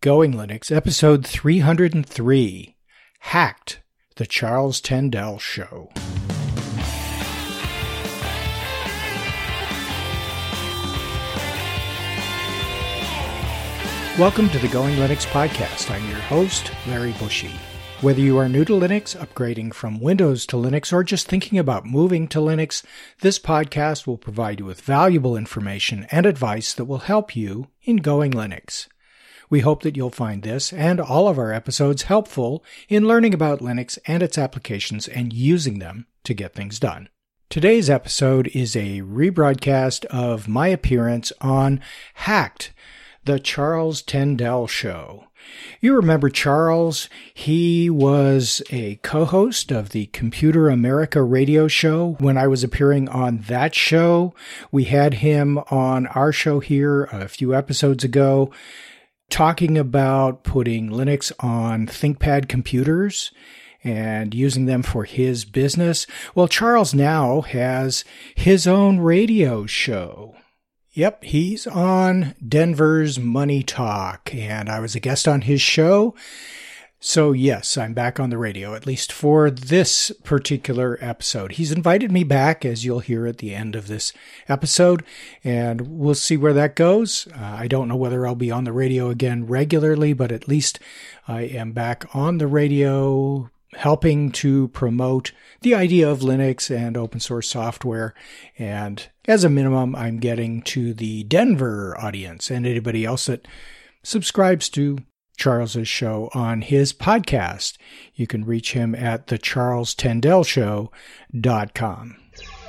Going Linux, episode 303 Hacked, the Charles Tendell Show. Welcome to the Going Linux podcast. I'm your host, Larry Bushey. Whether you are new to Linux, upgrading from Windows to Linux, or just thinking about moving to Linux, this podcast will provide you with valuable information and advice that will help you in Going Linux. We hope that you'll find this and all of our episodes helpful in learning about Linux and its applications and using them to get things done. Today's episode is a rebroadcast of my appearance on Hacked, the Charles Tendell Show. You remember Charles? He was a co-host of the Computer America radio show when I was appearing on that show. We had him on our show here a few episodes ago talking about putting Linux on ThinkPad computers and using them for his business. Well, Charles now has his own radio show. Yep, he's on Denver's Money Talk, and I was a guest on his show. So, yes, I'm back on the radio, at least for this particular episode. He's invited me back, as you'll hear at the end of this episode, and we'll see where that goes. Uh, I don't know whether I'll be on the radio again regularly, but at least I am back on the radio helping to promote the idea of Linux and open source software. And as a minimum, I'm getting to the Denver audience and anybody else that subscribes to Charles's show on his podcast. You can reach him at thecharlestendellshow.com.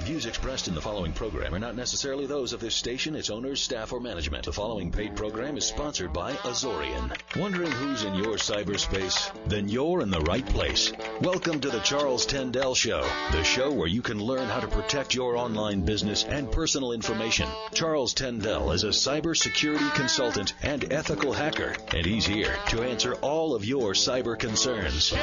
Views expressed in the following program are not necessarily those of this station, its owners, staff, or management. The following paid program is sponsored by Azorian. Wondering who's in your cyberspace? Then you're in the right place. Welcome to the Charles Tendell Show, the show where you can learn how to protect your online business and personal information. Charles Tendell is a cybersecurity consultant and ethical hacker, and he's here to answer all of your cyber concerns.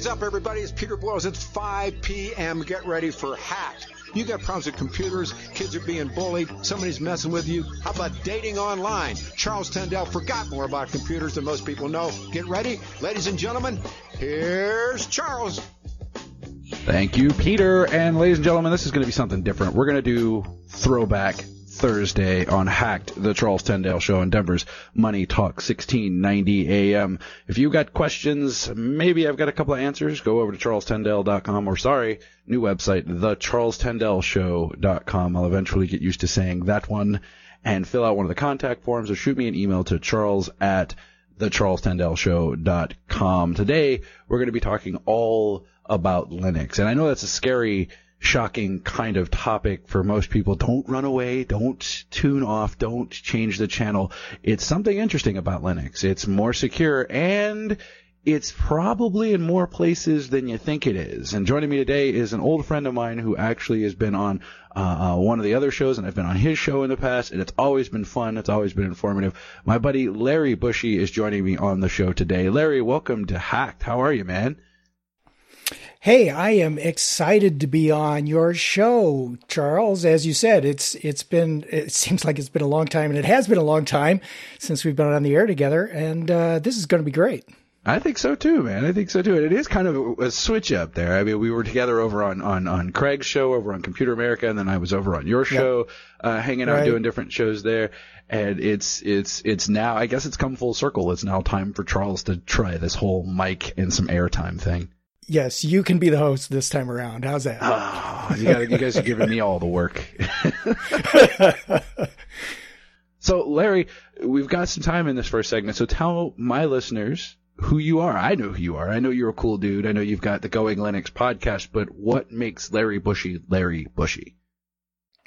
Heads up, everybody. It's Peter Blows. It's 5 p.m. Get ready for Hacked. You got problems with computers, kids are being bullied, somebody's messing with you. How about dating online? Charles Tendell forgot more about computers than most people know. Get ready, ladies and gentlemen. Here's Charles. Thank you, Peter. And ladies and gentlemen, this is going to be something different. We're going to do throwback Thursday on Hacked, the Charles Tendell Show in Denver's Money Talk 1690 AM. If you got questions, maybe I've got a couple of answers, go over to charlestendell.com or sorry, new website, thecharlestendellshow.com. I'll eventually get used to saying that one and fill out one of the contact forms or shoot me an email to charles at thecharlestendellshow.com. Today, we're going to be talking all about Linux. And I know that's a scary shocking kind of topic for most people. Don't run away. Don't tune off. Don't change the channel. It's something interesting about Linux. It's more secure and it's probably in more places than you think it is. And joining me today is an old friend of mine who actually has been on uh, uh, one of the other shows, and I've been on his show in the past, and it's always been fun. It's always been informative. My buddy Larry Bushey is joining me on the show today. Larry, welcome to Hacked. How are you, man? Hey, I am excited to be on your show, Charles. As you said, it's it's been it seems like it's been a long time, and it has been a long time since we've been on the air together, and uh, this is going to be great. I think so too, man. I think so too. It is kind of a switch up there. I mean, we were together over on, on, on Craig's show over on Computer America, and then I was over on your show, yep. uh, hanging out right. doing different shows there. And it's it's it's now. I guess it's come full circle. It's now time for Charles to try this whole mic and some airtime thing. Yes, you can be the host this time around. How's that? Oh, you, gotta, you guys are giving me all the work. so, Larry, we've got some time in this first segment. So, tell my listeners who you are. I know who you are. I know you're a cool dude. I know you've got the Going Linux podcast. But what makes Larry Bushey Larry Bushey?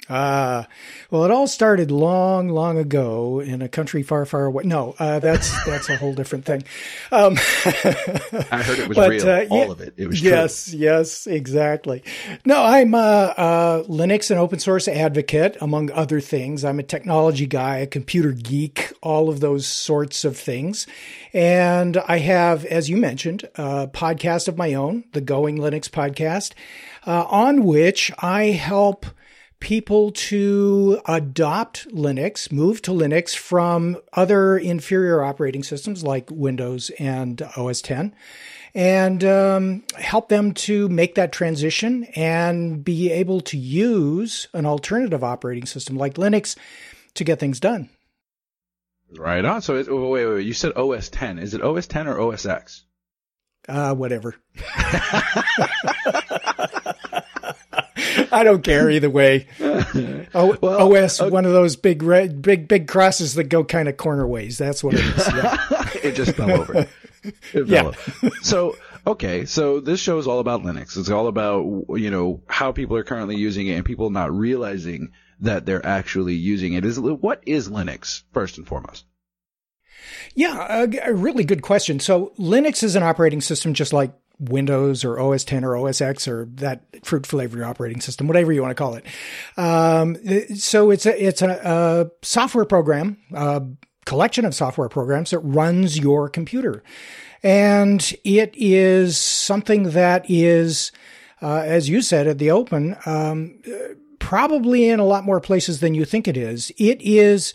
Uh, well, it all started long, long ago in a country far, far away. No, uh, that's, that's a whole different thing. Um, I heard it was but, real. Uh, all yeah, of it. It was Yes, true. yes, exactly. No, I'm a, a, Linux and open source advocate, among other things. I'm a technology guy, a computer geek, all of those sorts of things. And I have, as you mentioned, a podcast of my own, the Going Linux podcast, uh, on which I help people to adopt Linux, move to Linux from other inferior operating systems like Windows and OS 10, and um, help them to make that transition and be able to use an alternative operating system like Linux to get things done. Right on. So, it, wait, wait, wait. You said OS 10. Is it OS 10 or OS X? Uh, whatever. I don't care either way. O- well, OS, okay. one of those big, red, big, big crosses that go kind of corner ways. That's what it is. Yeah. it just fell over. It yeah. Over. So, okay. So this show is all about Linux. It's all about, you know, how people are currently using it and people not realizing that they're actually using it. Is what is Linux first and foremost? Yeah, a really good question. So Linux is an operating system just like Windows or OS 10 or OS X or that fruit flavored operating system, whatever you want to call it. Um, so it's a, it's a, a software program, a collection of software programs that runs your computer. And it is something that is, uh, as you said at the open, um, probably in a lot more places than you think it is. It is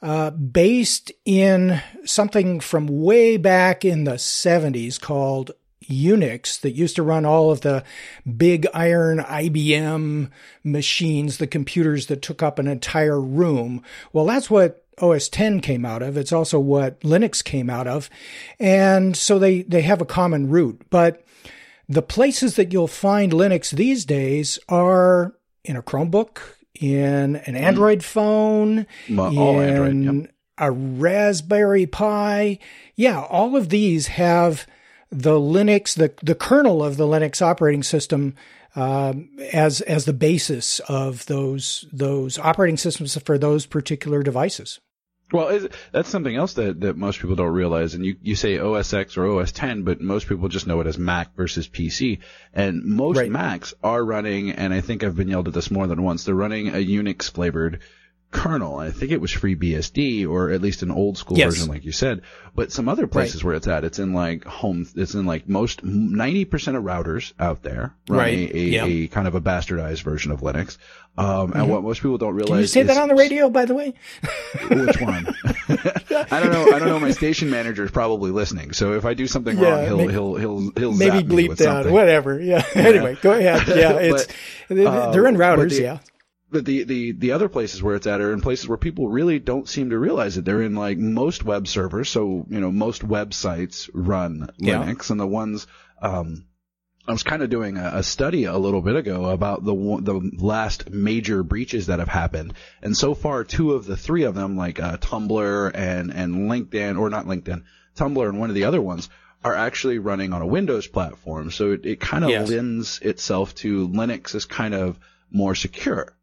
uh, based in something from way back in the 70s called Unix that used to run all of the big iron IBM machines, the computers that took up an entire room. Well, that's what OS 10 came out of. It's also what Linux came out of. And so they, they have a common root. But the places that you'll find Linux these days are in a Chromebook, in an hmm. Android phone, all in Android, yep. a Raspberry Pi. Yeah, all of these have the Linux, the, the kernel of the Linux operating system um, as as the basis of those those operating systems for those particular devices. Well, that's something else that, that most people don't realize. And you, you say OS X or OS 10, but most people just know it as Mac versus PC. And most right. Macs are running, and I think I've been yelled at this more than once, they're running a Unix flavored kernel. I think it was FreeBSD or at least an old school yes. version, like you said. But some other places right. where it's at, it's in like home, it's in like most 90% of routers out there running right. a, a, yep. a, kind of a bastardized version of Linux. Um, mm-hmm. and what most people don't realize. Can you say is, that on the radio, by the way? which one? I don't know. I don't know. My station manager is probably listening. So if I do something yeah, wrong, he'll, maybe, he'll, he'll, he'll, maybe bleep that. Whatever. Yeah. yeah. anyway, go ahead. Yeah. It's, but, they're in um, routers. The, yeah but the, the, the other places where it's at are in places where people really don't seem to realize it. They're in like most web servers. So, you know, most websites run Linux and the ones, um, I was kind of doing a, a, study a little bit ago about the the last major breaches that have happened, and so far two of the three of them, like uh, Tumblr and and LinkedIn, or not LinkedIn, Tumblr and one of the other ones, are actually running on a Windows platform. So it, it kind of yes. lends itself to Linux as kind of more secure.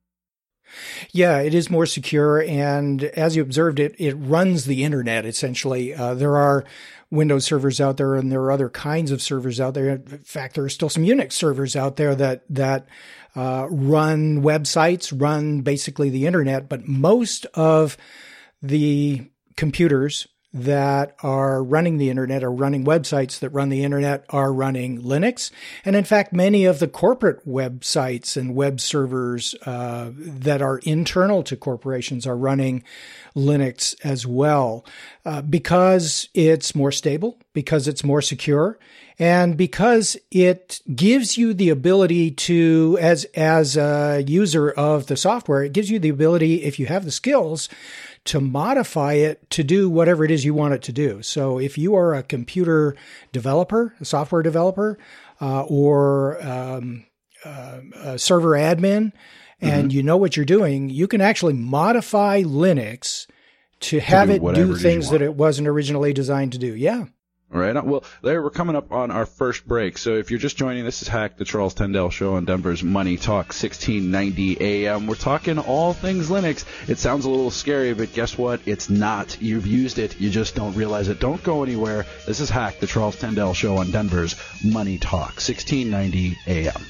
Yeah, it is more secure. And as you observed, it, it runs the internet essentially. Uh, there are Windows servers out there and there are other kinds of servers out there. In fact, there are still some Unix servers out there that, that, uh, run websites, run basically the internet, but most of the computers that are running the internet or running websites that run the internet are running Linux. And in fact, many of the corporate websites and web servers uh, that are internal to corporations are running Linux as well uh, because it's more stable, because it's more secure, and because it gives you the ability to, as as a user of the software, it gives you the ability, if you have the skills, to modify it to do whatever it is you want it to do. So if you are a computer developer, a software developer, uh, or um, uh, a server admin, and mm-hmm. you know what you're doing, you can actually modify Linux to have to it do things that it wasn't originally designed to do. Yeah. Right. Uh, well, there we're coming up on our first break. So if you're just joining, this is Hack, the Charles Tendell Show on Denver's Money Talk 1690 AM. We're talking all things Linux. It sounds a little scary, but guess what? It's not. You've used it. You just don't realize it. Don't go anywhere. This is Hack, the Charles Tendell Show on Denver's Money Talk 1690 AM.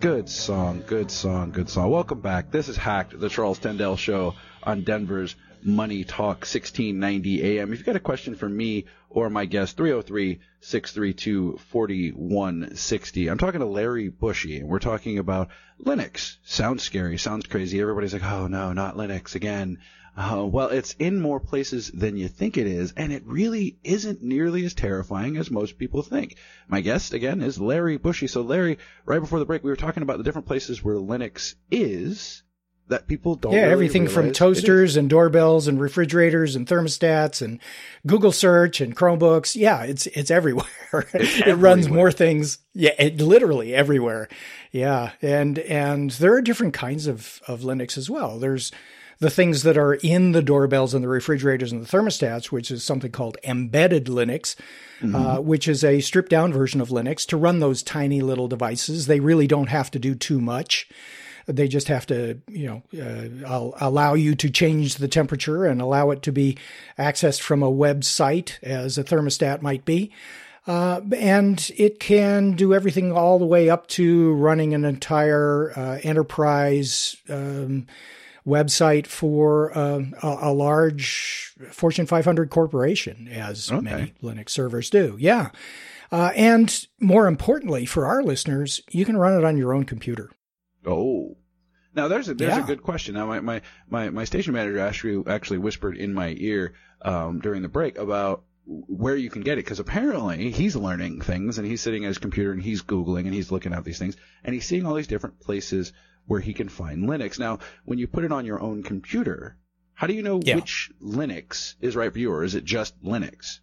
Good song, good song, good song. Welcome back. This is Hacked, the Charles Tendell Show on Denver's Money Talk 1690 AM. If you've got a question for me or my guest, 303 632 4160. I'm talking to Larry Bushey, and we're talking about Linux. Sounds scary, sounds crazy. Everybody's like, oh no, not Linux again. Uh, well, it's in more places than you think it is, and it really isn't nearly as terrifying as most people think. My guest, again, is Larry Bushey. So, Larry, right before the break, we were talking about the different places where Linux is that people don't. Yeah, really everything from toasters and doorbells and refrigerators and thermostats and Google search and Chromebooks. Yeah, it's it's everywhere. it runs more things. Yeah, it literally everywhere. Yeah, and and there are different kinds of of Linux as well. There's the things that are in the doorbells and the refrigerators and the thermostats, which is something called embedded Linux, uh, which is a stripped down version of Linux to run those tiny little devices. They really don't have to do too much. They just have to, you know, uh, al- allow you to change the temperature and allow it to be accessed from a website as a thermostat might be. Uh, and it can do everything all the way up to running an entire uh, enterprise um, website for um, a, a large Fortune 500 corporation, as Okay. many Linux servers do. Yeah. Uh, and more importantly, for our listeners, you can run it on your own computer. Oh. Now there's a there's Yeah. a good question. Now my, my, my, my station manager actually actually whispered in my ear um, during the break about where you can get it because apparently he's learning things and he's sitting at his computer and he's googling and he's looking at these things and he's seeing all these different places where he can find Linux. Now when you put it on your own computer, how do you know Yeah. which Linux is right for you or is it just Linux?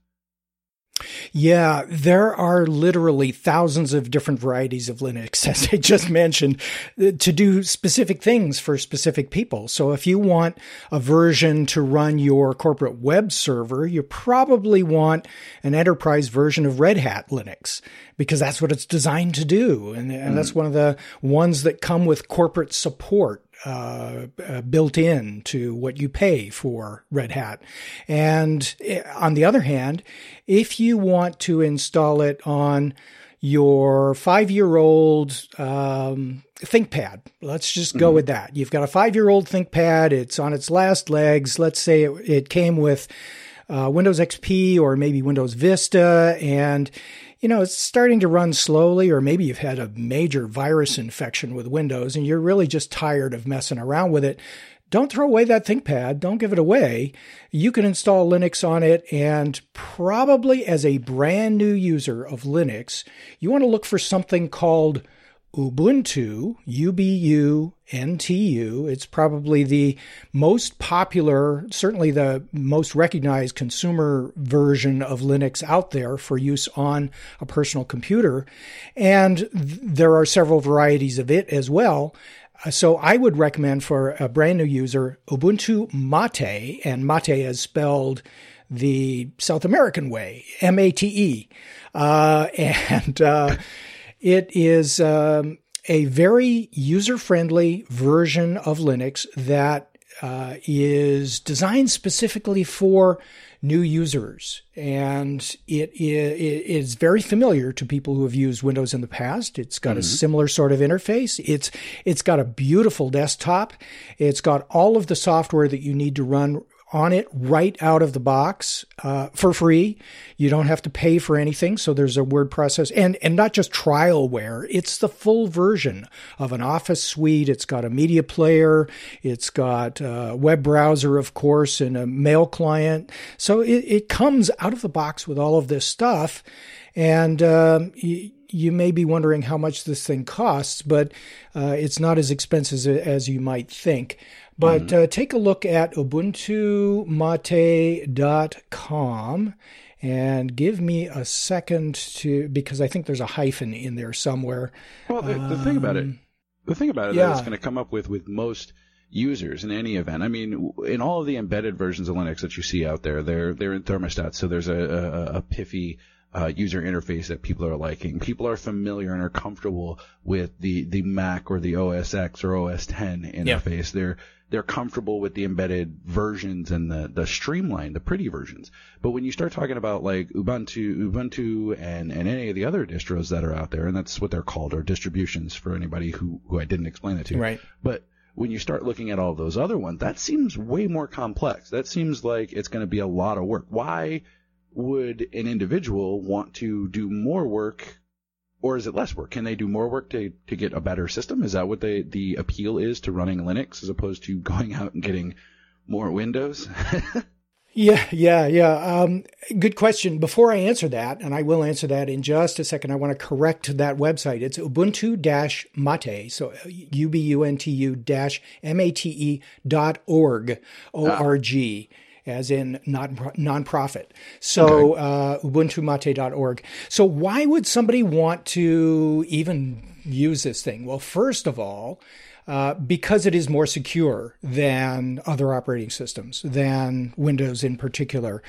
Yeah, there are literally thousands of different varieties of Linux, as I just mentioned, uh, to do specific things for specific people. So if you want a version to run your corporate web server, you probably want an enterprise version of Red Hat Linux because that's what it's designed to do. And, and that's one of the ones that come with corporate support uh, uh, built in to what you pay for Red Hat. And eh, on the other hand, if you want to install it on your five year old um, ThinkPad, let's just go with that. You've got a five year old ThinkPad, it's on its last legs. Let's say it, it came with uh, Windows XP or maybe Windows Vista, and you know it's starting to run slowly, or maybe you've had a major virus infection with Windows and you're really just tired of messing around with it. Don't throw away that ThinkPad. Don't give it away. You can install Linux on it, and probably as a brand new user of Linux, you want to look for something called Ubuntu, U-B-U, N-T-U. It's probably the most popular, certainly the most recognized consumer version of Linux out there for use on a personal computer. And th- there are several varieties of it as well. Uh, So I would recommend for a brand new user Ubuntu Mate, and Mate is spelled the South American way, M A T E. Uh, and uh, it is um, a very user friendly version of Linux that uh, is designed specifically for new users. And it i- it is very familiar to people who have used Windows in the past. It's got a similar sort of interface. It's it's got a beautiful desktop. It's got all of the software that you need to run on it right out of the box uh, for free. You don't have to pay for anything. So there's a word process and, and not just trialware. It's the full version of an office suite. It's got a media player. It's got a web browser, of course, and a mail client. So it, it comes out of the box with all of this stuff. And, um, y- you may be wondering how much this thing costs, but uh, it's not as expensive as you might think. But uh, take a look at ubuntumate.com and give me a second to because I think there's a hyphen in there somewhere. Well, the, the thing about it, the thing about it that it's going to come up with with most users in any event. I mean, in all of the embedded versions of Linux that you see out there, they're they're in thermostats. So there's a a, a Piffy uh, user interface that people are liking. People are familiar and are comfortable with the, the Mac or the OS X or OS 10 interface. Yeah. They're they're comfortable with the embedded versions and the the streamlined, the pretty versions. But when you start talking about like Ubuntu, Ubuntu, and and any of the other distros that are out there, and that's what they're called, or distributions for anybody who who I didn't explain it to. Right. But when you start looking at all those other ones, that seems way more complex. That seems like it's going to be a lot of work. Why would an individual want to do more work or is it less work? Can they do more work to, to get a better system? Is that what the, the appeal is to running Linux as opposed to going out and getting more Windows? yeah, yeah, yeah. Um, good question. Before I answer that, and I will answer that in just a second, I want to correct that website. It's Ubuntu-Mate, so U-B-U-N-T-U M-A-T-E dot org, O-R-G. Ah as in non nonprofit. So uh, ubuntumate.org. So why would somebody want to even use this thing? Well, first of all, uh, because it is more secure than other operating systems, than Windows in particular.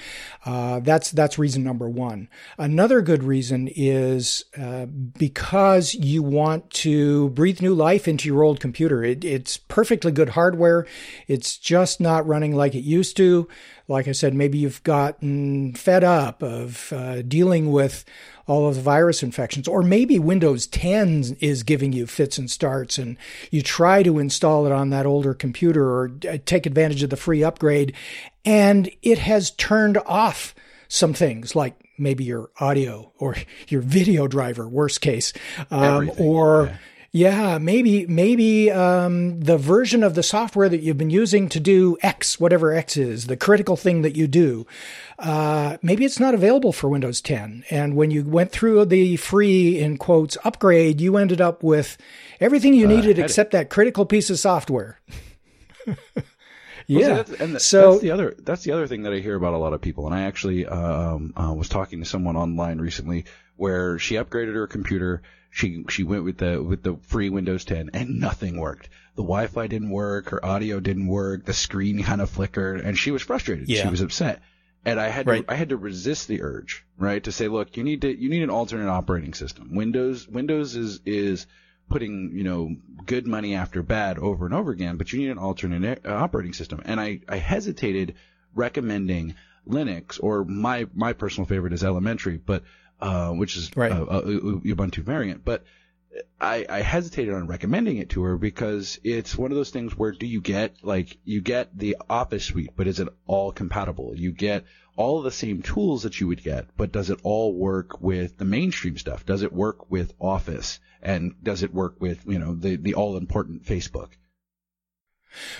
Uh, that's that's reason number one. Another good reason is uh, because you want to breathe new life into your old computer. It, it's perfectly good hardware. It's just not running like it used to. Like I said, maybe you've gotten fed up of uh, dealing with all of the virus infections. Or maybe Windows 10 is giving you fits and starts and you try to install it on that older computer or uh, take advantage of the free upgrade and it has turned off some things like maybe your audio or your video driver, worst case, um, or yeah. Yeah, maybe maybe um, the version of the software that you've been using to do X, whatever X is, the critical thing that you do, uh, maybe it's not available for Windows 10. And when you went through the free in quotes upgrade, you ended up with everything you uh, needed except that critical piece of software. yeah. Well, and the, so that's the other that's the other thing that I hear about a lot of people. And I actually um, uh, was talking to someone online recently where she upgraded her computer she she went with the with the free Windows 10 and nothing worked. The Wi-Fi didn't work, her audio didn't work, the screen kind of flickered, and she was frustrated. Yeah. She was upset. And I had right. to I had to resist the urge, right, to say, look, you need to you need an alternate operating system. Windows Windows is is putting you know good money after bad over and over again, but you need an alternate uh, operating system. And I I hesitated recommending Linux or my my personal favorite is Elementary, but uh, which is right. a, a, Ubuntu variant. But I, I hesitated on recommending it to her because it's one of those things where do you get like you get the Office suite, but is it all compatible? You get all of the same tools that you would get, but does it all work with the mainstream stuff? Does it work with Office? And does it work with, you know, the, the all important Facebook?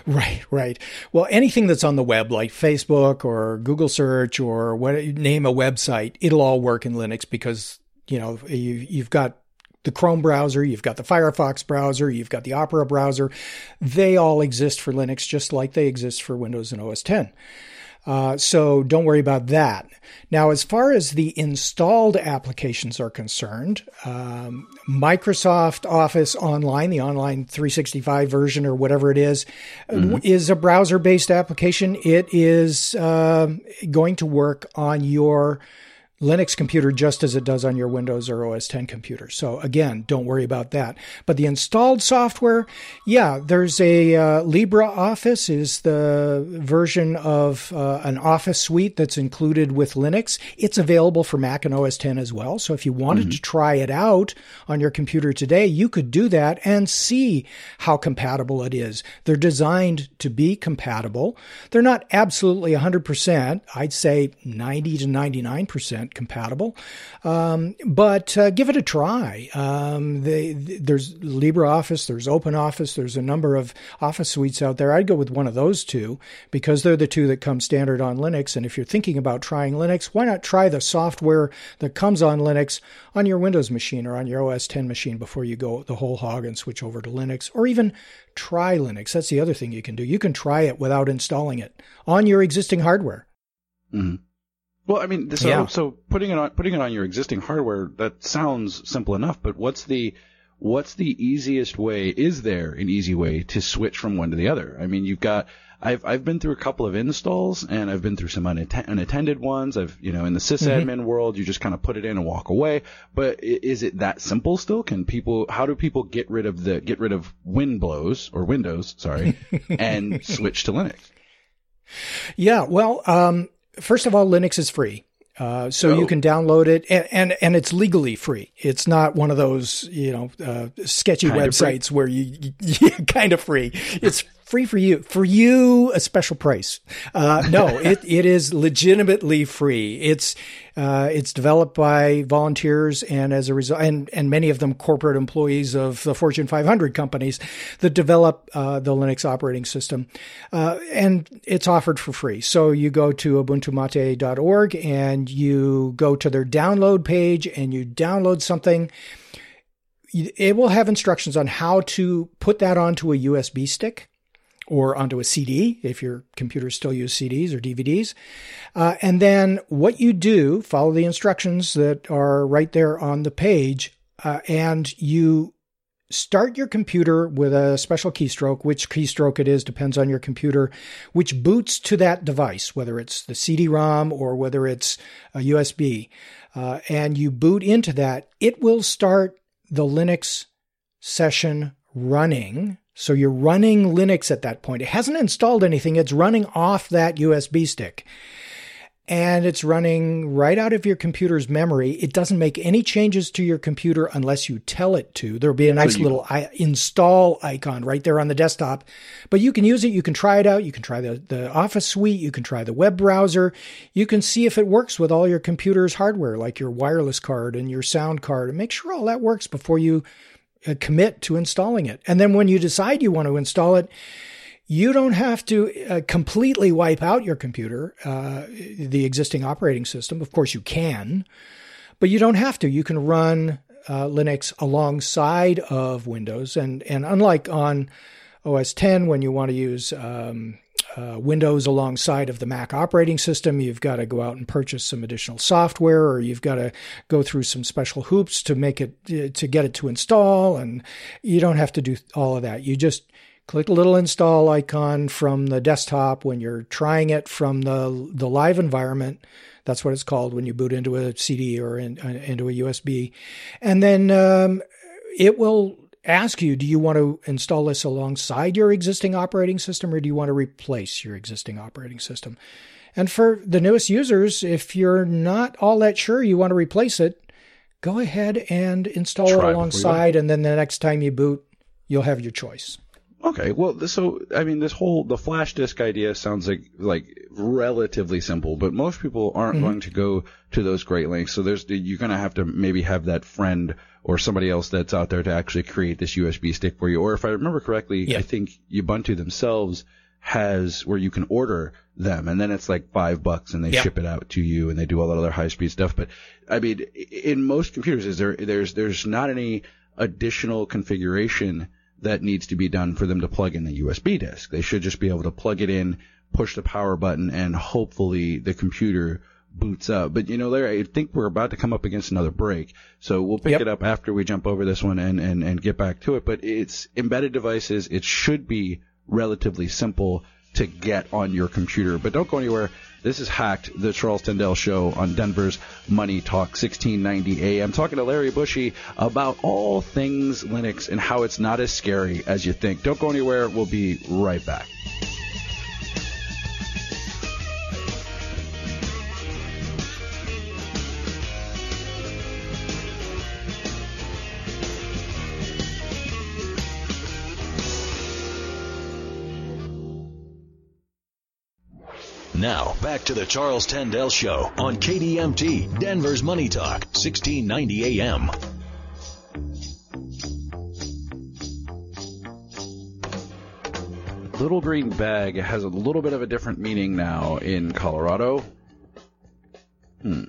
Right, right. Well, anything that's on the web, like Facebook or Google search or what, name a website, it'll all work in Linux because, you know, you, you've got the Chrome browser, you've got the Firefox browser, you've got the Opera browser. They all exist for Linux just like they exist for Windows and OS 10. Uh, so don't worry about that. Now, as far as the installed applications are concerned, um, Microsoft Office Online, the Online 365 version or whatever it is, mm-hmm. is a browser based application. It is uh, going to work on your Linux computer just as it does on your Windows or OS 10 computer. So again, don't worry about that. But the installed software, yeah, there's a uh, LibreOffice is the version of uh, an Office suite that's included with Linux. It's available for Mac and OS 10 as well. So if you wanted mm-hmm. to try it out on your computer today, you could do that and see how compatible it is. They're designed to be compatible. They're not absolutely 100%. I'd say 90 to 99% compatible. Um, but uh, give it a try. Um, they, there's LibreOffice, there's OpenOffice, there's a number of Office suites out there. I'd go with one of those two because they're the two that come standard on Linux. And if you're thinking about trying Linux, why not try the software that comes on Linux on your Windows machine or on your OS 10 machine before you go the whole hog and switch over to Linux, or even try Linux. That's the other thing you can do. You can try it without installing it on your existing hardware. Mm-hmm. Well, I mean, so yeah. so putting it on putting it on your existing hardware that sounds simple enough, but what's the what's the easiest way? Is there an easy way to switch from one to the other? I mean, you've got I've I've been through a couple of installs and I've been through some unatt- unattended ones. I've you know in the sysadmin mm-hmm. world you just kind of put it in and walk away. But is it that simple still? Can people how do people get rid of the get rid of WinBlows or Windows, sorry, and switch to Linux? Yeah, well, um, first of all, Linux is free. Uh, so oh. you can download it and, and, and, it's legally free. It's not one of those, you know, uh, sketchy kind websites where you, you, kind of free. It's free for you. For you, a special price. Uh, no, it, it is legitimately free. It's, uh, it's developed by volunteers and as a result, and, and many of them corporate employees of the Fortune 500 companies that develop, uh, the Linux operating system. Uh, and it's offered for free. So you go to ubuntumate.org and you go to their download page and you download something it will have instructions on how to put that onto a USB stick or onto a CD if your computers still use CDs or DVDs. Uh, and then what you do, follow the instructions that are right there on the page, uh, and you start your computer with a special keystroke. Which keystroke it is depends on your computer, which boots to that device, whether it's the CD-ROM or whether it's a USB. Uh, and you boot into that, it will start the Linux session running so you're running Linux at that point. It hasn't installed anything. It's running off that USB stick. And it's running right out of your computer's memory. It doesn't make any changes to your computer unless you tell it to. There'll be a nice so you, little install icon right there on the desktop. But you can use it. You can try it out. You can try the, the Office suite. You can try the web browser. You can see if it works with all your computer's hardware, like your wireless card and your sound card, and make sure all that works before you commit to installing it. And then when you decide you want to install it, you don't have to uh, completely wipe out your computer, uh, the existing operating system. Of course, you can, but you don't have to. You can run uh, Linux alongside of Windows. And, and unlike on OS 10, when you want to use um, uh, Windows alongside of the Mac operating system. You've got to go out and purchase some additional software, or you've got to go through some special hoops to make it uh, to get it to install. And you don't have to do all of that. You just click the little install icon from the desktop when you're trying it from the the live environment. That's what it's called when you boot into a CD or in, uh, into a USB, and then um, it will ask you, do you want to install this alongside your existing operating system or do you want to replace your existing operating system? And for the newest users, if you're not all that sure you want to replace it, go ahead and install Try it alongside. And then the next time you boot, you'll have your choice. Okay, well, so I mean, this whole the flash disk idea sounds like like relatively simple, but most people aren't mm-hmm. going to go to those great lengths. So there's you're going to have to maybe have that friend or somebody else that's out there to actually create this USB stick for you. Or if I remember correctly, yeah. I think Ubuntu themselves has where you can order them and then it's like five bucks and they yep. ship it out to you and they do all that other high speed stuff. But I mean, in most computers, is there, there's, there's not any additional configuration that needs to be done for them to plug in the USB disk. They should just be able to plug it in, push the power button, and hopefully the computer boots up. But you know, Larry, I think we're about to come up against another break, so we'll pick yep. it up after we jump over this one and, and, and get back to it. But it's embedded devices. It should be relatively simple to get on your computer. But don't go anywhere. This is Hacked, the Charles Tendell Show on Denver's Money Talk 1690 AM. Talking to Larry Bushey about all things Linux and how it's not as scary as you think. Don't go anywhere. We'll be right back. Now, back to the Charles Tendell Show on KDMT, Denver's Money Talk, 1690 AM. Little Green Bag has a little bit of a different meaning now in Colorado. Hmm.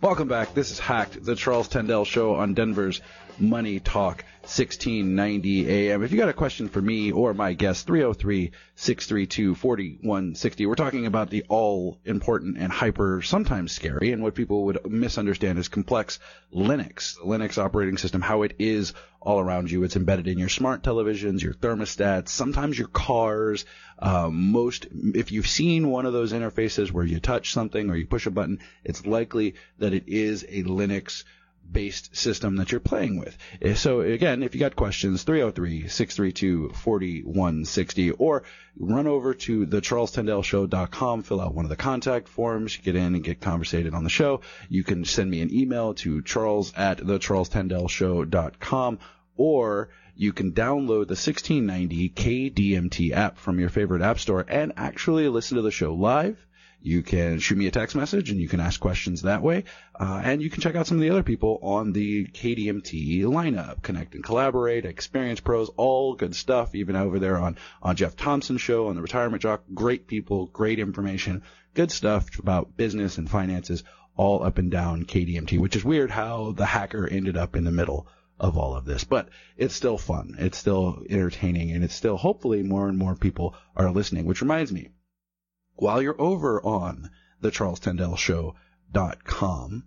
Welcome back. This is Hacked, the Charles Tendell Show on Denver's Money Talk 1690 AM. If you got a question for me or my guest, 303 632 4160. We're talking about the all important and hyper, sometimes scary, and what people would misunderstand as complex Linux, the Linux operating system, how it is all around you. It's embedded in your smart televisions, your thermostats, sometimes your cars. Um, most, if you've seen one of those interfaces where you touch something or you push a button, it's likely that it is a Linux based system that you're playing with. Eh, so again, if you got questions, 303-632-4160 or run over to the charlestendellshow.com, fill out one of the contact forms, get in and get conversated on the show. You can send me an email to charles at the charlestendellshow.com or you can download the 1690 KDMT app from your favorite app store and actually listen to the show live you can shoot me a text message and you can ask questions that way. Uh, and you can check out some of the other people on the KDMT lineup. Connect and collaborate, Experience Pros, all good stuff, even over there on, on Jeff Thompson's show, on the Retirement Jock. Great people, great information, good stuff about business and finances, all up and down KDMT, which is weird how the hacker ended up in the middle of all of this. But it's still fun. It's still entertaining and it's still hopefully more and more people are listening, which reminds me, while you're over on the charlestendellshow.com,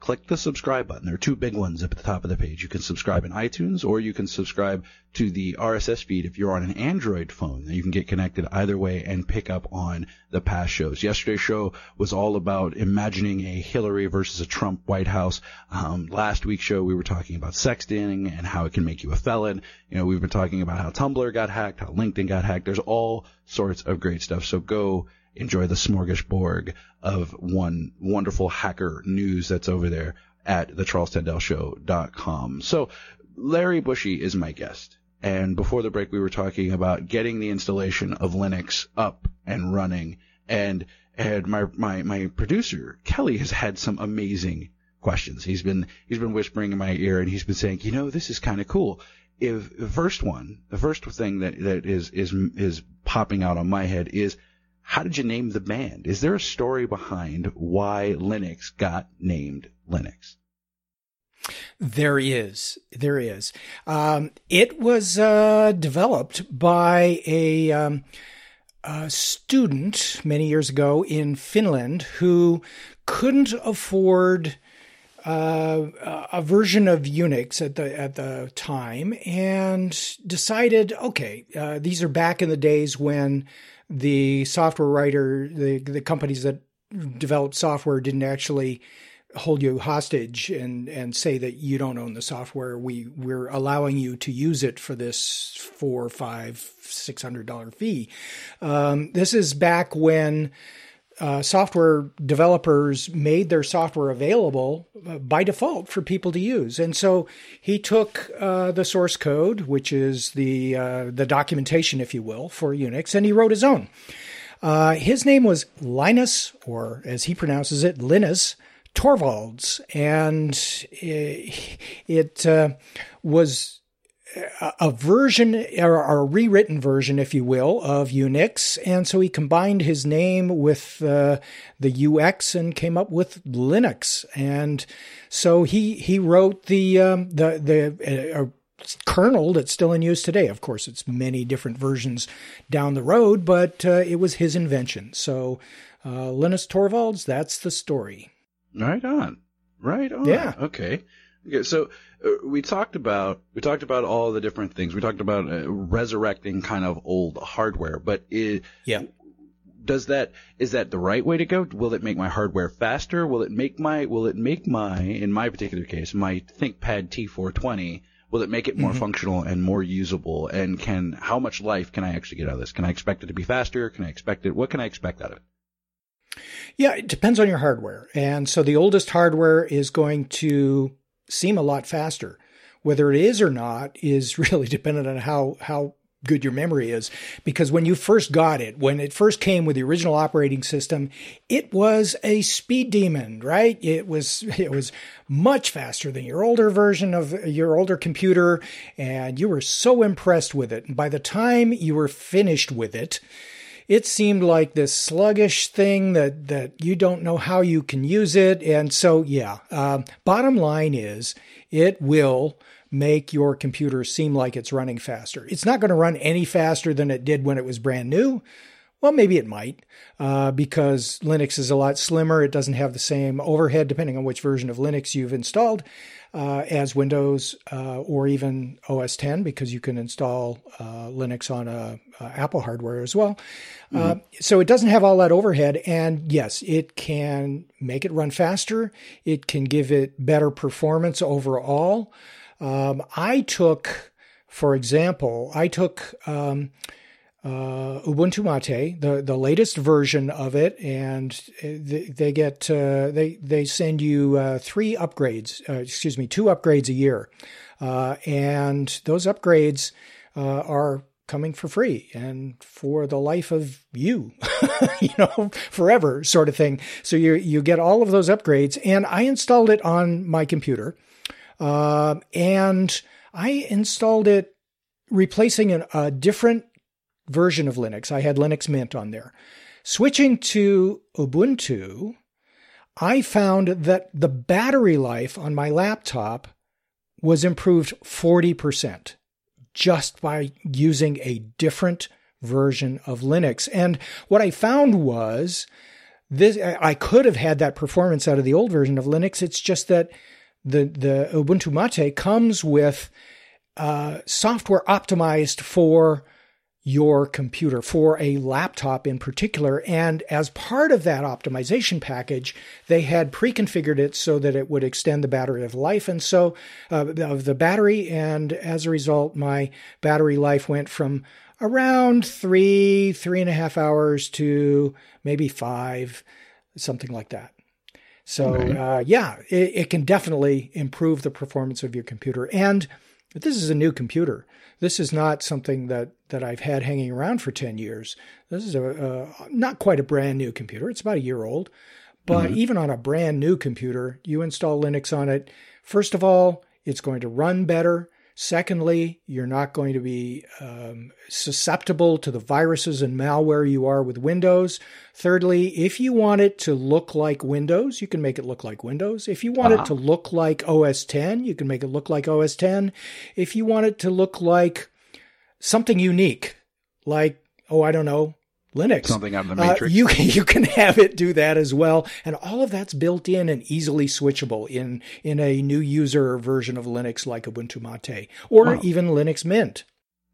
click the subscribe button. There are two big ones up at the top of the page. You can subscribe in iTunes or you can subscribe to the RSS feed if you're on an Android phone. You can get connected either way and pick up on the past shows. Yesterday's show was all about imagining a Hillary versus a Trump White House. Um, last week's show we were talking about sexting and how it can make you a felon. You know, we've been talking about how Tumblr got hacked, how LinkedIn got hacked. There's all sorts of great stuff. So go enjoy the smorgasbord of one wonderful hacker news that's over there at the charlestendellshow.com. So Larry Bushey is my guest. And before the break, we were talking about getting the installation of Linux up and running. And, and my, my, my producer, Kelly, has had some amazing questions. He's been, he's been whispering in my ear and he's been saying, you know, this is kind of cool. If the first one, the first thing that, that is, is, is popping out on my head is, how did you name the band? Is there a story behind why Linux got named Linux? There is. There is. Um, it was uh, developed by a, um, a, student many years ago in Finland who couldn't afford uh, a version of Unix at the at the time and decided, okay, uh, these are back in the days when the software writer, the the companies that developed software didn't actually hold you hostage and and say that you don't own the software. We we're allowing you to use it for this four, five, six hundred dollar fee. Um, this is back when uh, software developers made their software available uh, by default for people to use. And so he took uh, the source code, which is the uh, the documentation, if you will, for Unix, and he wrote his own. Uh, his name was Linus, or as he pronounces it, Linus Torvalds, and it, it was a version or a rewritten version, if you will, of Unix. And so he combined his name with uh, the UX and came up with Linux. And so he he wrote the um, the the uh, kernel that's still in use today. Of course, it's many different versions down the road, but uh, it was his invention. So uh, Linus Torvalds, that's the story. Right on. Right on. Yeah. Okay. Okay, so uh, we talked about we talked about all the different things. We talked about uh, resurrecting kind of old hardware, but it, yeah, does that is that the right way to go? Will it make my hardware faster? Will it make my will it make my in my particular case my ThinkPad T420 will it make it more mm-hmm. functional and more usable? And can how much life can I actually get out of this? Can I expect it to be faster? Can I expect it? What can I expect out of it? Yeah, it depends on your hardware. And so the oldest hardware is going to seem a lot faster. Whether it is or not is really dependent on how, how good your memory is. Because when you first got it, when it first came with the original operating system, it was a speed demon, right? It was, it was much faster than your older version of your older computer. And you were so impressed with it. And by the time you were finished with it, it seemed like this sluggish thing that that you don't know how you can use it. And so, yeah. Uh, bottom line is, it will make your computer seem like it's running faster. It's not going to run any faster than it did when it was brand new. Well, maybe it might, uh, because Linux is a lot slimmer. It doesn't have the same overhead, depending on which version of Linux you've installed, uh, as Windows uh, or even OS 10, because you can install uh, Linux on a, a, Apple hardware as well. Uh, mm-hmm. so it doesn't have all that overhead, and yes, it can make it run faster. It can give it better performance overall. Um, I took, for example, I took. Um, uh, Ubuntu Mate, the the latest version of it, and they, they get uh, they they send you uh, three upgrades, uh, excuse me, two upgrades a year, uh, and those upgrades uh, are coming for free and for the life of you, you know, forever sort of thing. So you you get all of those upgrades, and I installed it on my computer, and I installed it replacing an, a different version of Linux. I had Linux Mint on there. Switching to Ubuntu, I found that the battery life on my laptop was improved 40% just by using a different version of Linux. And what I found was this I could have had that performance out of the old version of Linux. It's just that the the Ubuntu Mate comes with uh, software optimized for your computer for a laptop in particular. And as part of that optimization package, they had pre-configured it so that it would extend the battery of life. And so uh, of the battery. And as a result, my battery life went from around three, three and a half hours to maybe five, something like that. So uh, yeah, it, it can definitely improve the performance of your computer. And this is a new computer. This is not something that, that I've had hanging around for 10 years. This is a, a not quite a brand new computer. It's about a year old. But mm-hmm. even on a brand new computer, you install Linux on it. First of all, it's going to run better. Secondly, you're not going to be um, susceptible to the viruses and malware you are with Windows. Thirdly, if you want it to look like Windows, you can make it look like Windows. If you want uh-huh. it to look like OS 10, you can make it look like OS 10. If you want it to look like something unique, like, oh, I don't know, Linux. Something out of the matrix. Uh, you can, you can have it do that as well, and all of that's built in and easily switchable in in a new user version of Linux like Ubuntu Mate or wow. even Linux Mint.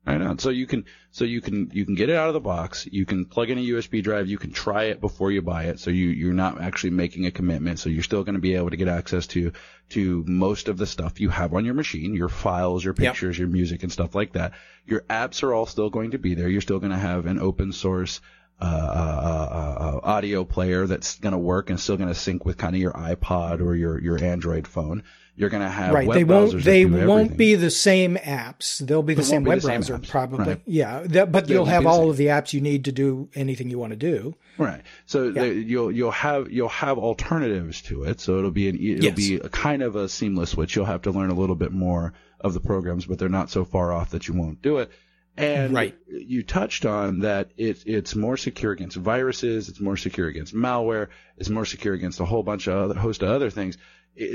I know. So you can so you can you can get it out of the box. You can plug in a USB drive. You can try it before you buy it. So you you're not actually making a commitment. So you're still going to be able to get access to to most of the stuff you have on your machine, your files, your pictures, yep. your music, and stuff like that. Your apps are all still going to be there. You're still going to have an open source uh, uh, uh, audio player that's going to work and still going to sync with kind of your iPod or your your Android phone. You're going to have right. they won't. They won't be the same apps. They'll be the same web the browser, same probably. Right. Yeah, that, but they you'll have all of the apps you need to do anything you want to do. Right. So yeah. you'll you'll have you'll have alternatives to it. So it'll be an it'll yes. be a kind of a seamless switch. You'll have to learn a little bit more of the programs, but they're not so far off that you won't do it. And right. you touched on that it, it's more secure against viruses, it's more secure against malware, it's more secure against a whole bunch of other host of other things.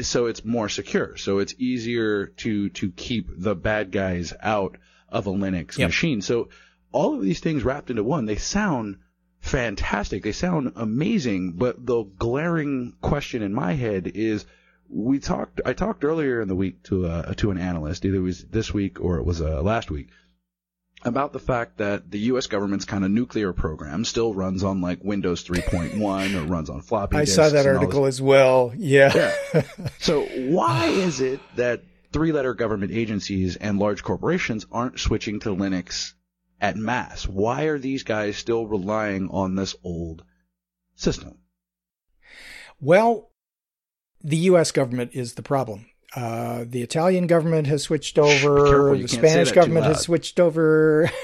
So it's more secure. So it's easier to to keep the bad guys out of a Linux yep. machine. So all of these things wrapped into one, they sound fantastic. They sound amazing, but the glaring question in my head is we talked I talked earlier in the week to a, to an analyst, either it was this week or it was uh, last week about the fact that the U.S. government's kind of nuclear program still runs on like Windows 3.1 or runs on floppy I saw that article as well. Yeah. yeah. So why is it that three-letter government agencies and large corporations aren't switching to Linux at mass? Why are these guys still relying on this old system? Well, the U.S. government is the problem. Uh, the Italian government has switched over. the Spanish government has switched over.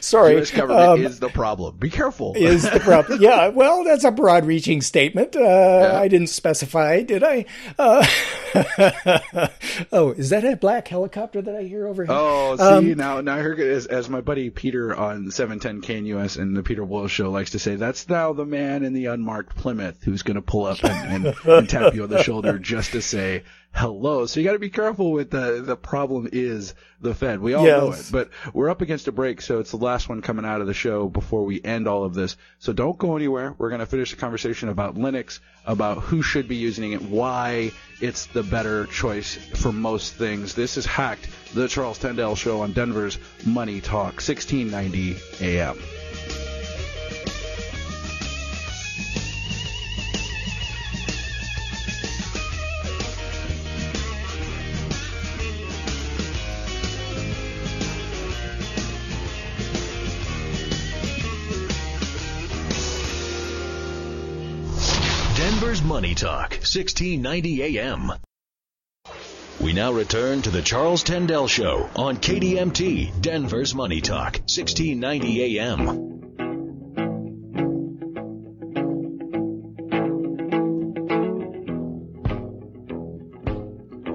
Sorry, the U.S. government um, is the problem. Be careful. is the problem? Yeah. Well, that's a broad-reaching statement. Uh, yeah. I didn't specify, did I? Uh, oh, is that a black helicopter that I hear over here? Oh, see um, now, now here as, as my buddy Peter on 710 KNUS and the Peter Boyles Show likes to say, that's now the man in the unmarked Plymouth who's going to pull up and, and, and tap you on the shoulder shoulder just to say hello. So you got to be careful with the the problem is the Fed. We all yes. know it, but we're up against a break, so it's the last one coming out of the show before we end all of this. So don't go anywhere. We're going to finish the conversation about Linux, about who should be using it, why it's the better choice for most things. This is Hacked, the Charles Tendell Show on Denver's Money Talk, 1690 AM. Money Talk, 1690 AM. We now return to the Charles Tendell Show on KDMT, Denver's Money Talk, 1690 AM.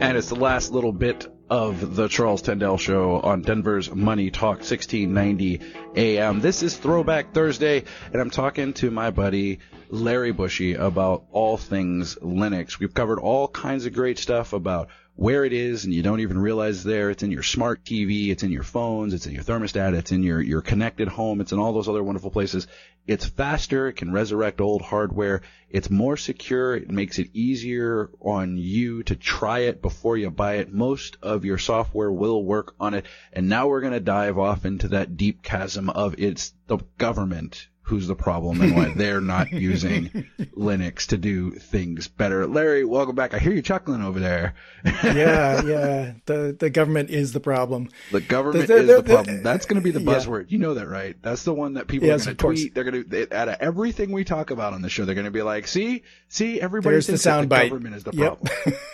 And it's the last little bit of the Charles Tendell Show on Denver's Money Talk 1690 AM. This is Throwback Thursday, and I'm talking to my buddy Larry Bushey about all things Linux. We've covered all kinds of great stuff about where it is and you don't even realize there. It's in your smart TV, it's in your phones, it's in your thermostat, it's in your, your connected home, it's in all those other wonderful places. It's faster, it can resurrect old hardware, it's more secure, it makes it easier on you to try it before you buy it. Most of your software will work on it. And now we're going to dive off into that deep chasm of it's the government who's the problem and why they're not using Linux to do things better. Larry, welcome back. I hear you chuckling over there. yeah, yeah. The the government is the problem. The government the, the, is the, the problem. That's going to be the buzzword. Yeah. You know that, right? That's the one that people yes, are going to tweet. They're going to out of everything we talk about on the show, they're going to be like, "See, see, everybody There's thinks the, sound the government is the problem."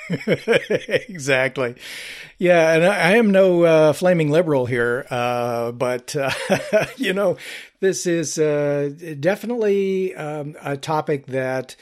Exactly. Yeah, and I, I am no uh, flaming liberal here, uh, but uh, you know, this is uh, definitely um, a topic that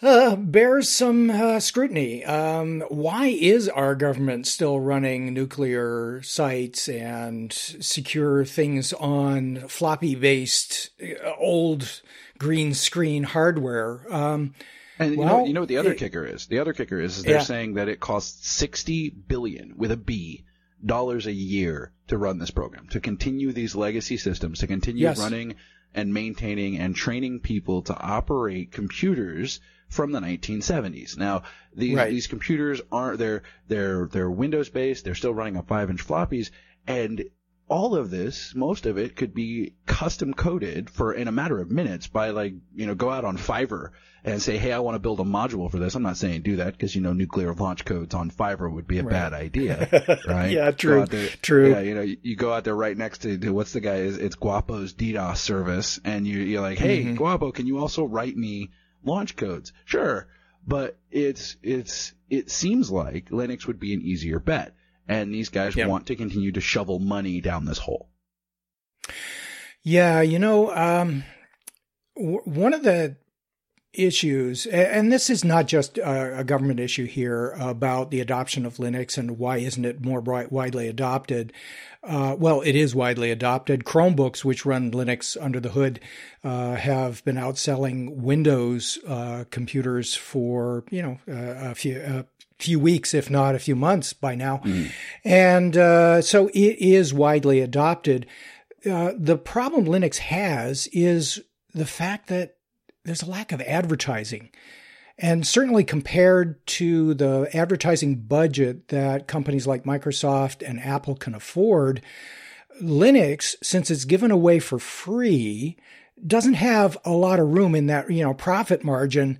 uh, bears some uh, scrutiny. Um, why is our government still running nuclear sites and secure things on floppy based uh, old green screen hardware? Um, and you well, know, you know what the other it, kicker is? The other kicker is, is they're yeah. saying that it costs sixty billion with a B dollars a year to run this program, to continue these legacy systems, to continue yes. running and maintaining and training people to operate computers from the 1970s. Now, these right. these computers aren't they're they're they're Windows based. They're still running on five inch floppies, and all of this, most of it, could be custom coded for in a matter of minutes by like you know go out on Fiverr and say, hey, I want to build a module for this. I'm not saying do that because you know nuclear launch codes on Fiverr would be a right. bad idea, right? yeah, true, there, true. Yeah, you know, you, you, go out there right next to, to what's the guy? Is it's Guapo's DDoS service, and you you're like, hey, mm-hmm. Guapo, can you also write me launch codes? Sure, but it's it's it seems like Linux would be an easier bet, and these guys yep. want to continue to shovel money down this hole. Yeah, you know, um, w- one of the issues, and this is not just a government issue here about the adoption of Linux and why isn't it more widely adopted. Uh, well, it is widely adopted. Chromebooks, which run Linux under the hood, uh, have been outselling Windows uh, computers for you know a few a few weeks, if not a few months by now, mm. and uh, so it is widely adopted. Uh, the problem Linux has is the fact that there's a lack of advertising. And certainly compared to the advertising budget that companies like Microsoft and Apple can afford, Linux, since it's given away for free, doesn't have a lot of room in that, you know, profit margin,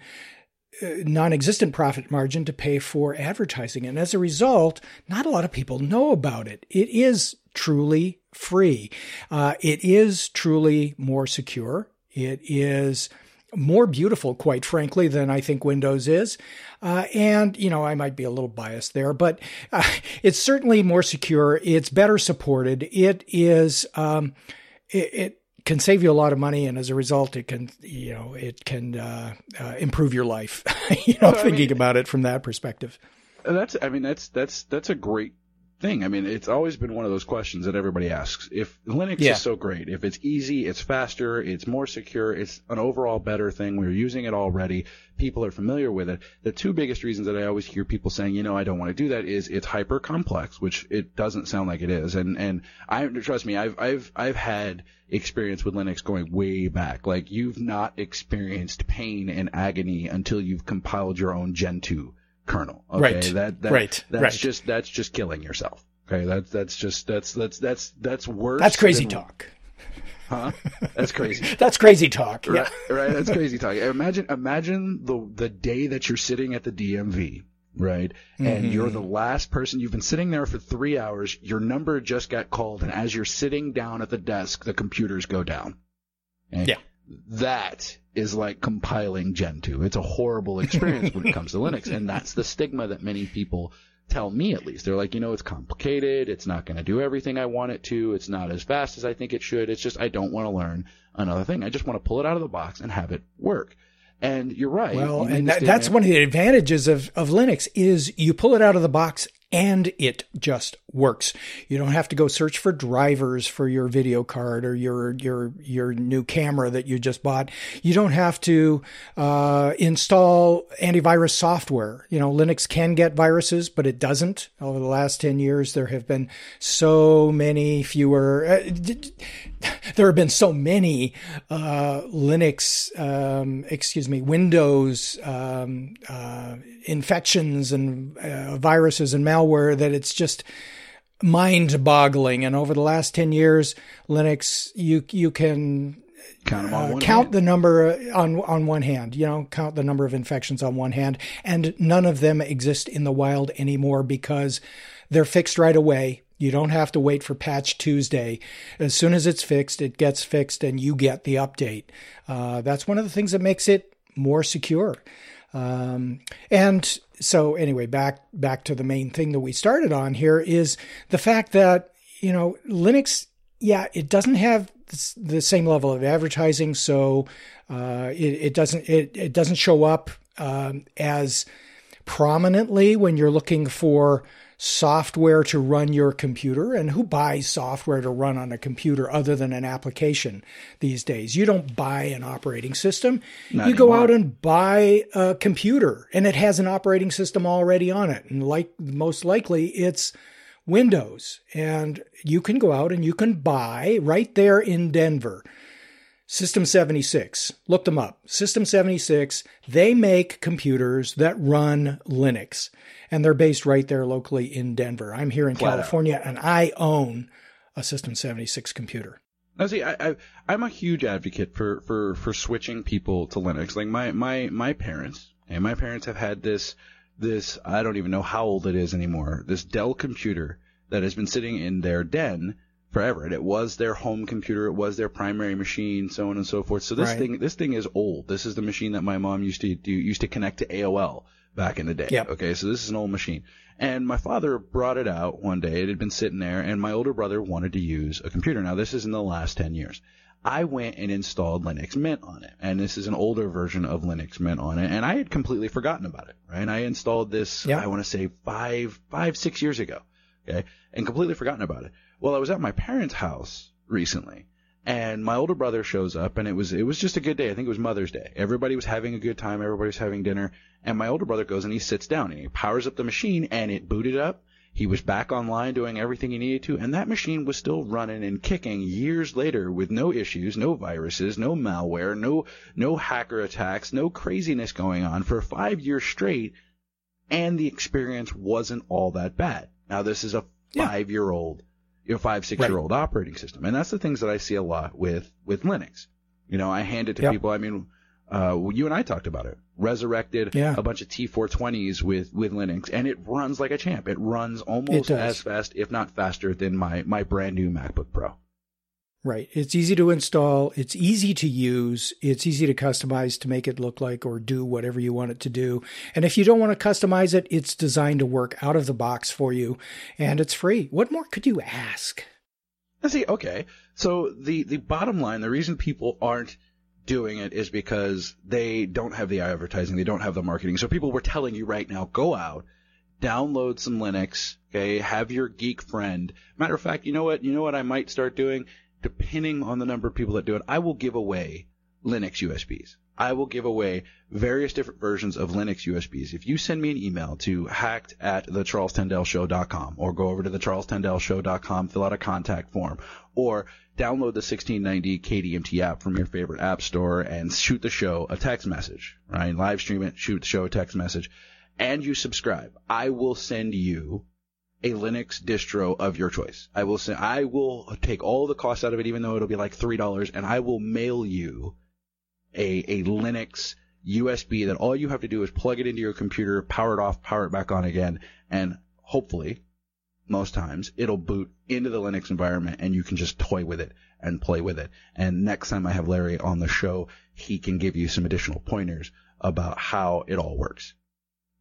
uh, non-existent profit margin to pay for advertising. And as a result, not a lot of people know about it. It is truly free. Uh, it is truly more secure. It is more beautiful, quite frankly, than I think Windows is. Uh, and, you know, I might be a little biased there, but uh, it's certainly more secure. It's better supported. It is, um, it, it, can save you a lot of money. And as a result, it can, you know, it can uh, uh improve your life, you know, thinking mean, about it from that perspective. That's, I mean, that's, that's, that's a great thing. I mean, it's always been one of those questions that everybody asks. If Linux Yeah. is so great, if it's easy, it's faster, it's more secure, it's an overall better thing, we're using it already, people are familiar with it. The two biggest reasons that I always hear people saying, you know, I don't want to do that is it's hyper complex, which it doesn't sound like it is. And, and I, trust me, I've, I've, I've had experience with Linux going way back. Like you've not experienced pain and agony until you've compiled your own Gentoo kernel. Okay? Right. That, that, Right. That's Right. just, that's just killing yourself. Okay. That's, that's just, that's, that's, that's, that's worse. That's crazy than- talk. Huh? That's crazy. That's crazy talk. Yeah. Right. That's crazy talk. Imagine, imagine the the day that you're sitting at the DMV, right, and Mm-hmm. you're the last person. You've been sitting there for three hours. Your number just got called, and as you're sitting down at the desk, the computers go down. Okay? Yeah. That is like compiling Gentoo. It's a horrible experience when it comes to Linux, and that's the stigma that many people tell me at least. They're like, you know, it's complicated. It's not going to do everything I want it to. It's not as fast as I think it should. It's just I don't want to learn another thing. I just want to pull it out of the box and have it work. And you're right. Well, You and that, that's there. one of the advantages of, of Linux is you pull it out of the box and it just works. You don't have to go search for drivers for your video card or your your your new camera that you just bought. You don't have to uh, install antivirus software. You know, Linux can get viruses, but it doesn't. Over the last ten years, there have been so many fewer. Uh, there have been so many uh, Linux, um, excuse me, Windows um, uh, infections and uh, viruses and malware that it's just mind-boggling. And over the last ten years, Linux, you you can count uh, count the number uh, on on one hand. You know, count the number of infections on one hand, and none of them exist in the wild anymore because they're fixed right away. You don't have to wait for Patch Tuesday. As soon as it's fixed, it gets fixed, and you get the update. Uh, that's one of the things that makes it more secure. Um, and so, anyway, back back to the main thing that we started on here is the fact that you know Linux yeah, it doesn't have the same level of advertising, so uh, it, it doesn't it, it doesn't show up um, as prominently when you're looking for software to run your computer. And who buys software to run on a computer other than an application these days? You don't buy an operating system. Not you go out and buy a computer, and it has an operating system already on it, and like most likely, it's Windows. And you can go out and you can buy right there in Denver. System 76. Look them up. System 76. They make computers that run Linux, and they're based right there locally in Denver. I'm here in Flat out. California, and I own a System 76 computer. Now, see, I, I, I'm a huge advocate for, for, for switching people to Linux. Like my, my, my parents, and my parents have had this, this, I don't even know how old it is anymore, this Dell computer that has been sitting in their den forever. And it was their home computer, it was their primary machine, so on and so forth. So this Right. thing, this thing is old. This is the machine that my mom used to do, used to connect to AOL back in the day. Yep. Okay, so this is an old machine. And my father brought it out one day. It had been sitting there, and my older brother wanted to use a computer. Now, this is in the last 10 years. I went and installed Linux Mint on it, and this is an older version of Linux Mint on it, and I had completely forgotten about it, right? I installed this, Yeah. I want to say five, five, six years ago, okay, and completely forgotten about it. Well, I was at my parents' house recently, and my older brother shows up, and it was it was just a good day. I think it was Mother's Day. Everybody was having a good time. Everybody was having dinner, and my older brother goes and he sits down and he powers up the machine, and it booted up. He was back online doing everything he needed to, and that machine was still running and kicking years later with no issues, no viruses, no malware, no no hacker attacks, no craziness going on for five years straight, and the experience wasn't all that bad. Now this is a Yeah. five year old, you know, five six year old operating system, and that's the things that I see a lot with with Linux. You know, I hand it to Yeah. people. I mean, uh, you and I talked about it. Resurrected Yeah. a bunch of T420s with with Linux, and it runs like a champ. It runs almost does. as fast, if not faster, than my my brand new MacBook Pro. Right. It's easy to install. It's easy to use. It's easy to customize to make it look like or do whatever you want it to do. And if you don't want to customize it, it's designed to work out of the box for you and it's free. What more could you ask? I see. Okay, so the the bottom line, the reason people aren't doing it is because they don't have the advertising, they don't have the marketing. So people were telling you right now, go out, download some Linux, okay, have your geek friend. Matter of fact, you know what? You know what I might start doing? Depending on the number of people that do it, I will give away Linux USBs. I will give away various different versions of Linux USBs. If you send me an email to hacked at thecharlestendellshow.com or go over to thecharlestendellshow.com, fill out a contact form, or download the 1690 KDMT app from your favorite app store and shoot the show a text message, right? Live stream it, shoot the show a text message, and you subscribe. I will send you a Linux distro of your choice. I will send, I will take all the costs out of it, even though it'll be like $3, and I will mail you a, a Linux USB that all you have to do is plug it into your computer, power it off, power it back on again, and hopefully, most times, it'll boot into the Linux environment and you can just toy with it and play with it. And next time I have Larry on the show, he can give you some additional pointers about how it all works.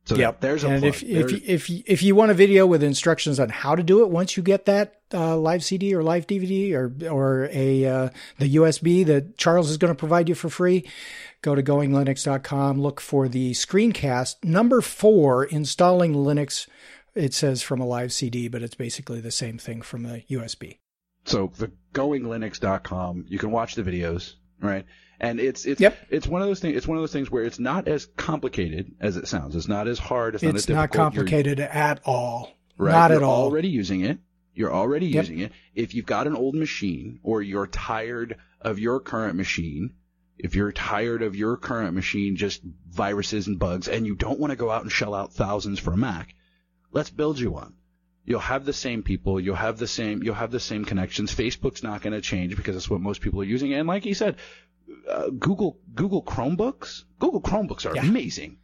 So yep. there's a and plug. if There's- if if if you want a video with instructions on how to do it once you get that uh, live CD or live DVD or or a uh, the USB that Charles is going to provide you for free, go to goinglinux.com. Look for the screencast number four, installing Linux. It says from a live CD, but it's basically the same thing from a USB. So the goinglinux.com, you can watch the videos, right? And it's it's Yep. it's one of those things. It's one of those things where it's not as complicated as it sounds. It's not as hard. It's not as It's not difficult. You're- complicated at all. Right. Not You're at all. already using it. You're already Yep. using it. If you've got an old machine or you're tired of your current machine, if you're tired of your current machine just viruses and bugs and you don't want to go out and shell out thousands for a Mac, let's build you one. You'll have the same people, you'll have the same you'll have the same connections. Facebook's not going to change because that's what most people are using. And like you said, uh, Google Google Chromebooks, Google Chromebooks are Yeah. amazing.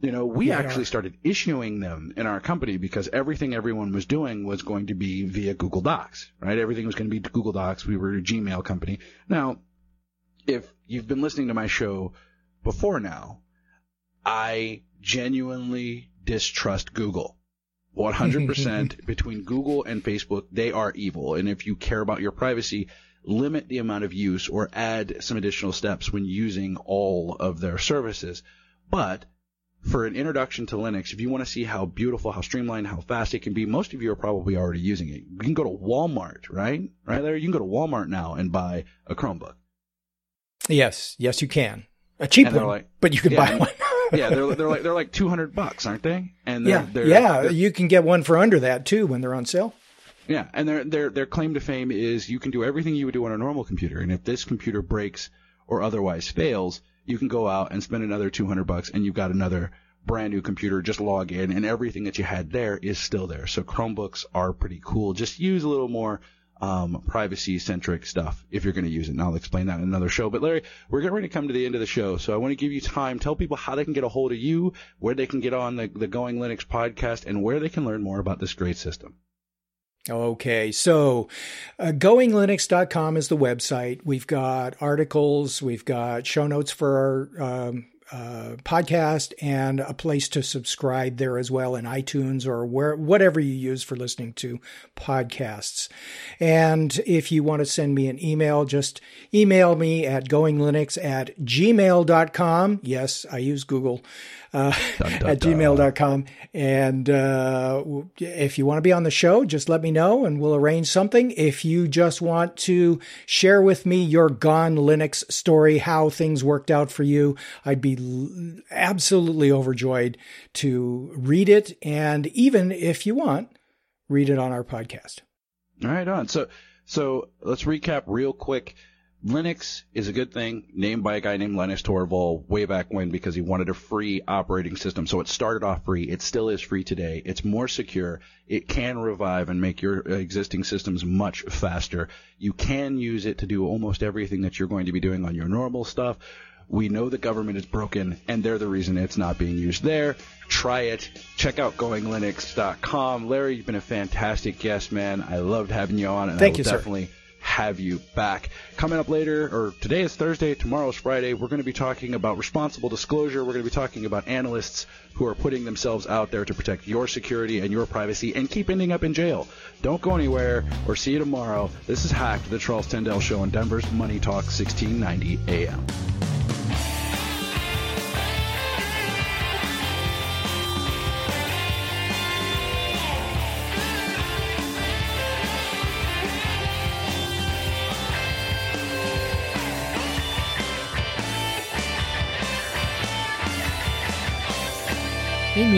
You know, we Yeah, actually started issuing them in our company because everything everyone was doing was going to be via Google Docs, right? Everything was going to be Google Docs. We were a Gmail company. Now, if you've been listening to my show before now, I genuinely distrust Google. 100% between Google and Facebook, they are evil. And if you care about your privacy, limit the amount of use or add some additional steps when using all of their services. But for an introduction to Linux, if you want to see how beautiful, how streamlined, how fast it can be, most of you are probably already using it. You can go to Walmart, right? Right there, you can go to Walmart now and buy a Chromebook. Yes, yes, you can. A cheap one, like- but you can yeah, buy one. Yeah, they're they're like they're like 200 bucks, aren't they? And they're, yeah, they're, yeah. they're- you can get one for under that too when they're on sale. Yeah, and their their their claim to fame is you can do everything you would do on a normal computer, and if this computer breaks or otherwise fails, you can go out and spend another 200 bucks, and you've got another brand new computer. Just log in, and everything that you had there is still there. So Chromebooks are pretty cool. Just use a little more um, privacy centric stuff if you're going to use it. And I'll explain that in another show. But Larry, we're getting ready to come to the end of the show, so I want to give you time. Tell people how they can get a hold of you, where they can get on the, the Going Linux podcast, and where they can learn more about this great system. Okay, so uh, goinglinux.com is the website. We've got articles, we've got show notes for our um, uh, podcast, and a place to subscribe there as well in iTunes or where whatever you use for listening to podcasts. And if you want to send me an email, just email me at goinglinux at gmail.com. Yes, I use Google. Uh, at gmail.com. And uh, if you want to be on the show, just let me know and we'll arrange something. If you just want to share with me your Gone Linux story, how things worked out for you, I'd be absolutely overjoyed to read it. And even if you want, read it on our podcast. All right, on. So, so let's recap real quick. Linux is a good thing, named by a guy named Linus Torvald way back when because he wanted a free operating system. So it started off free. It still is free today. It's more secure. It can revive and make your existing systems much faster. You can use it to do almost everything that you're going to be doing on your normal stuff. We know the government is broken, and they're the reason it's not being used there. Try it. Check out goinglinux.com. Larry, you've been a fantastic guest, man. I loved having you on, and Thank I will you, sir. Have you back. Coming up later, or today is Thursday, tomorrow is Friday, we're going to be talking about responsible disclosure. We're going to be talking about analysts who are putting themselves out there to protect your security and your privacy and keep ending up in jail. Don't go anywhere or see you tomorrow. This is Hacked, the Charles Tendell Show on Denver's Money Talk 1690 AM.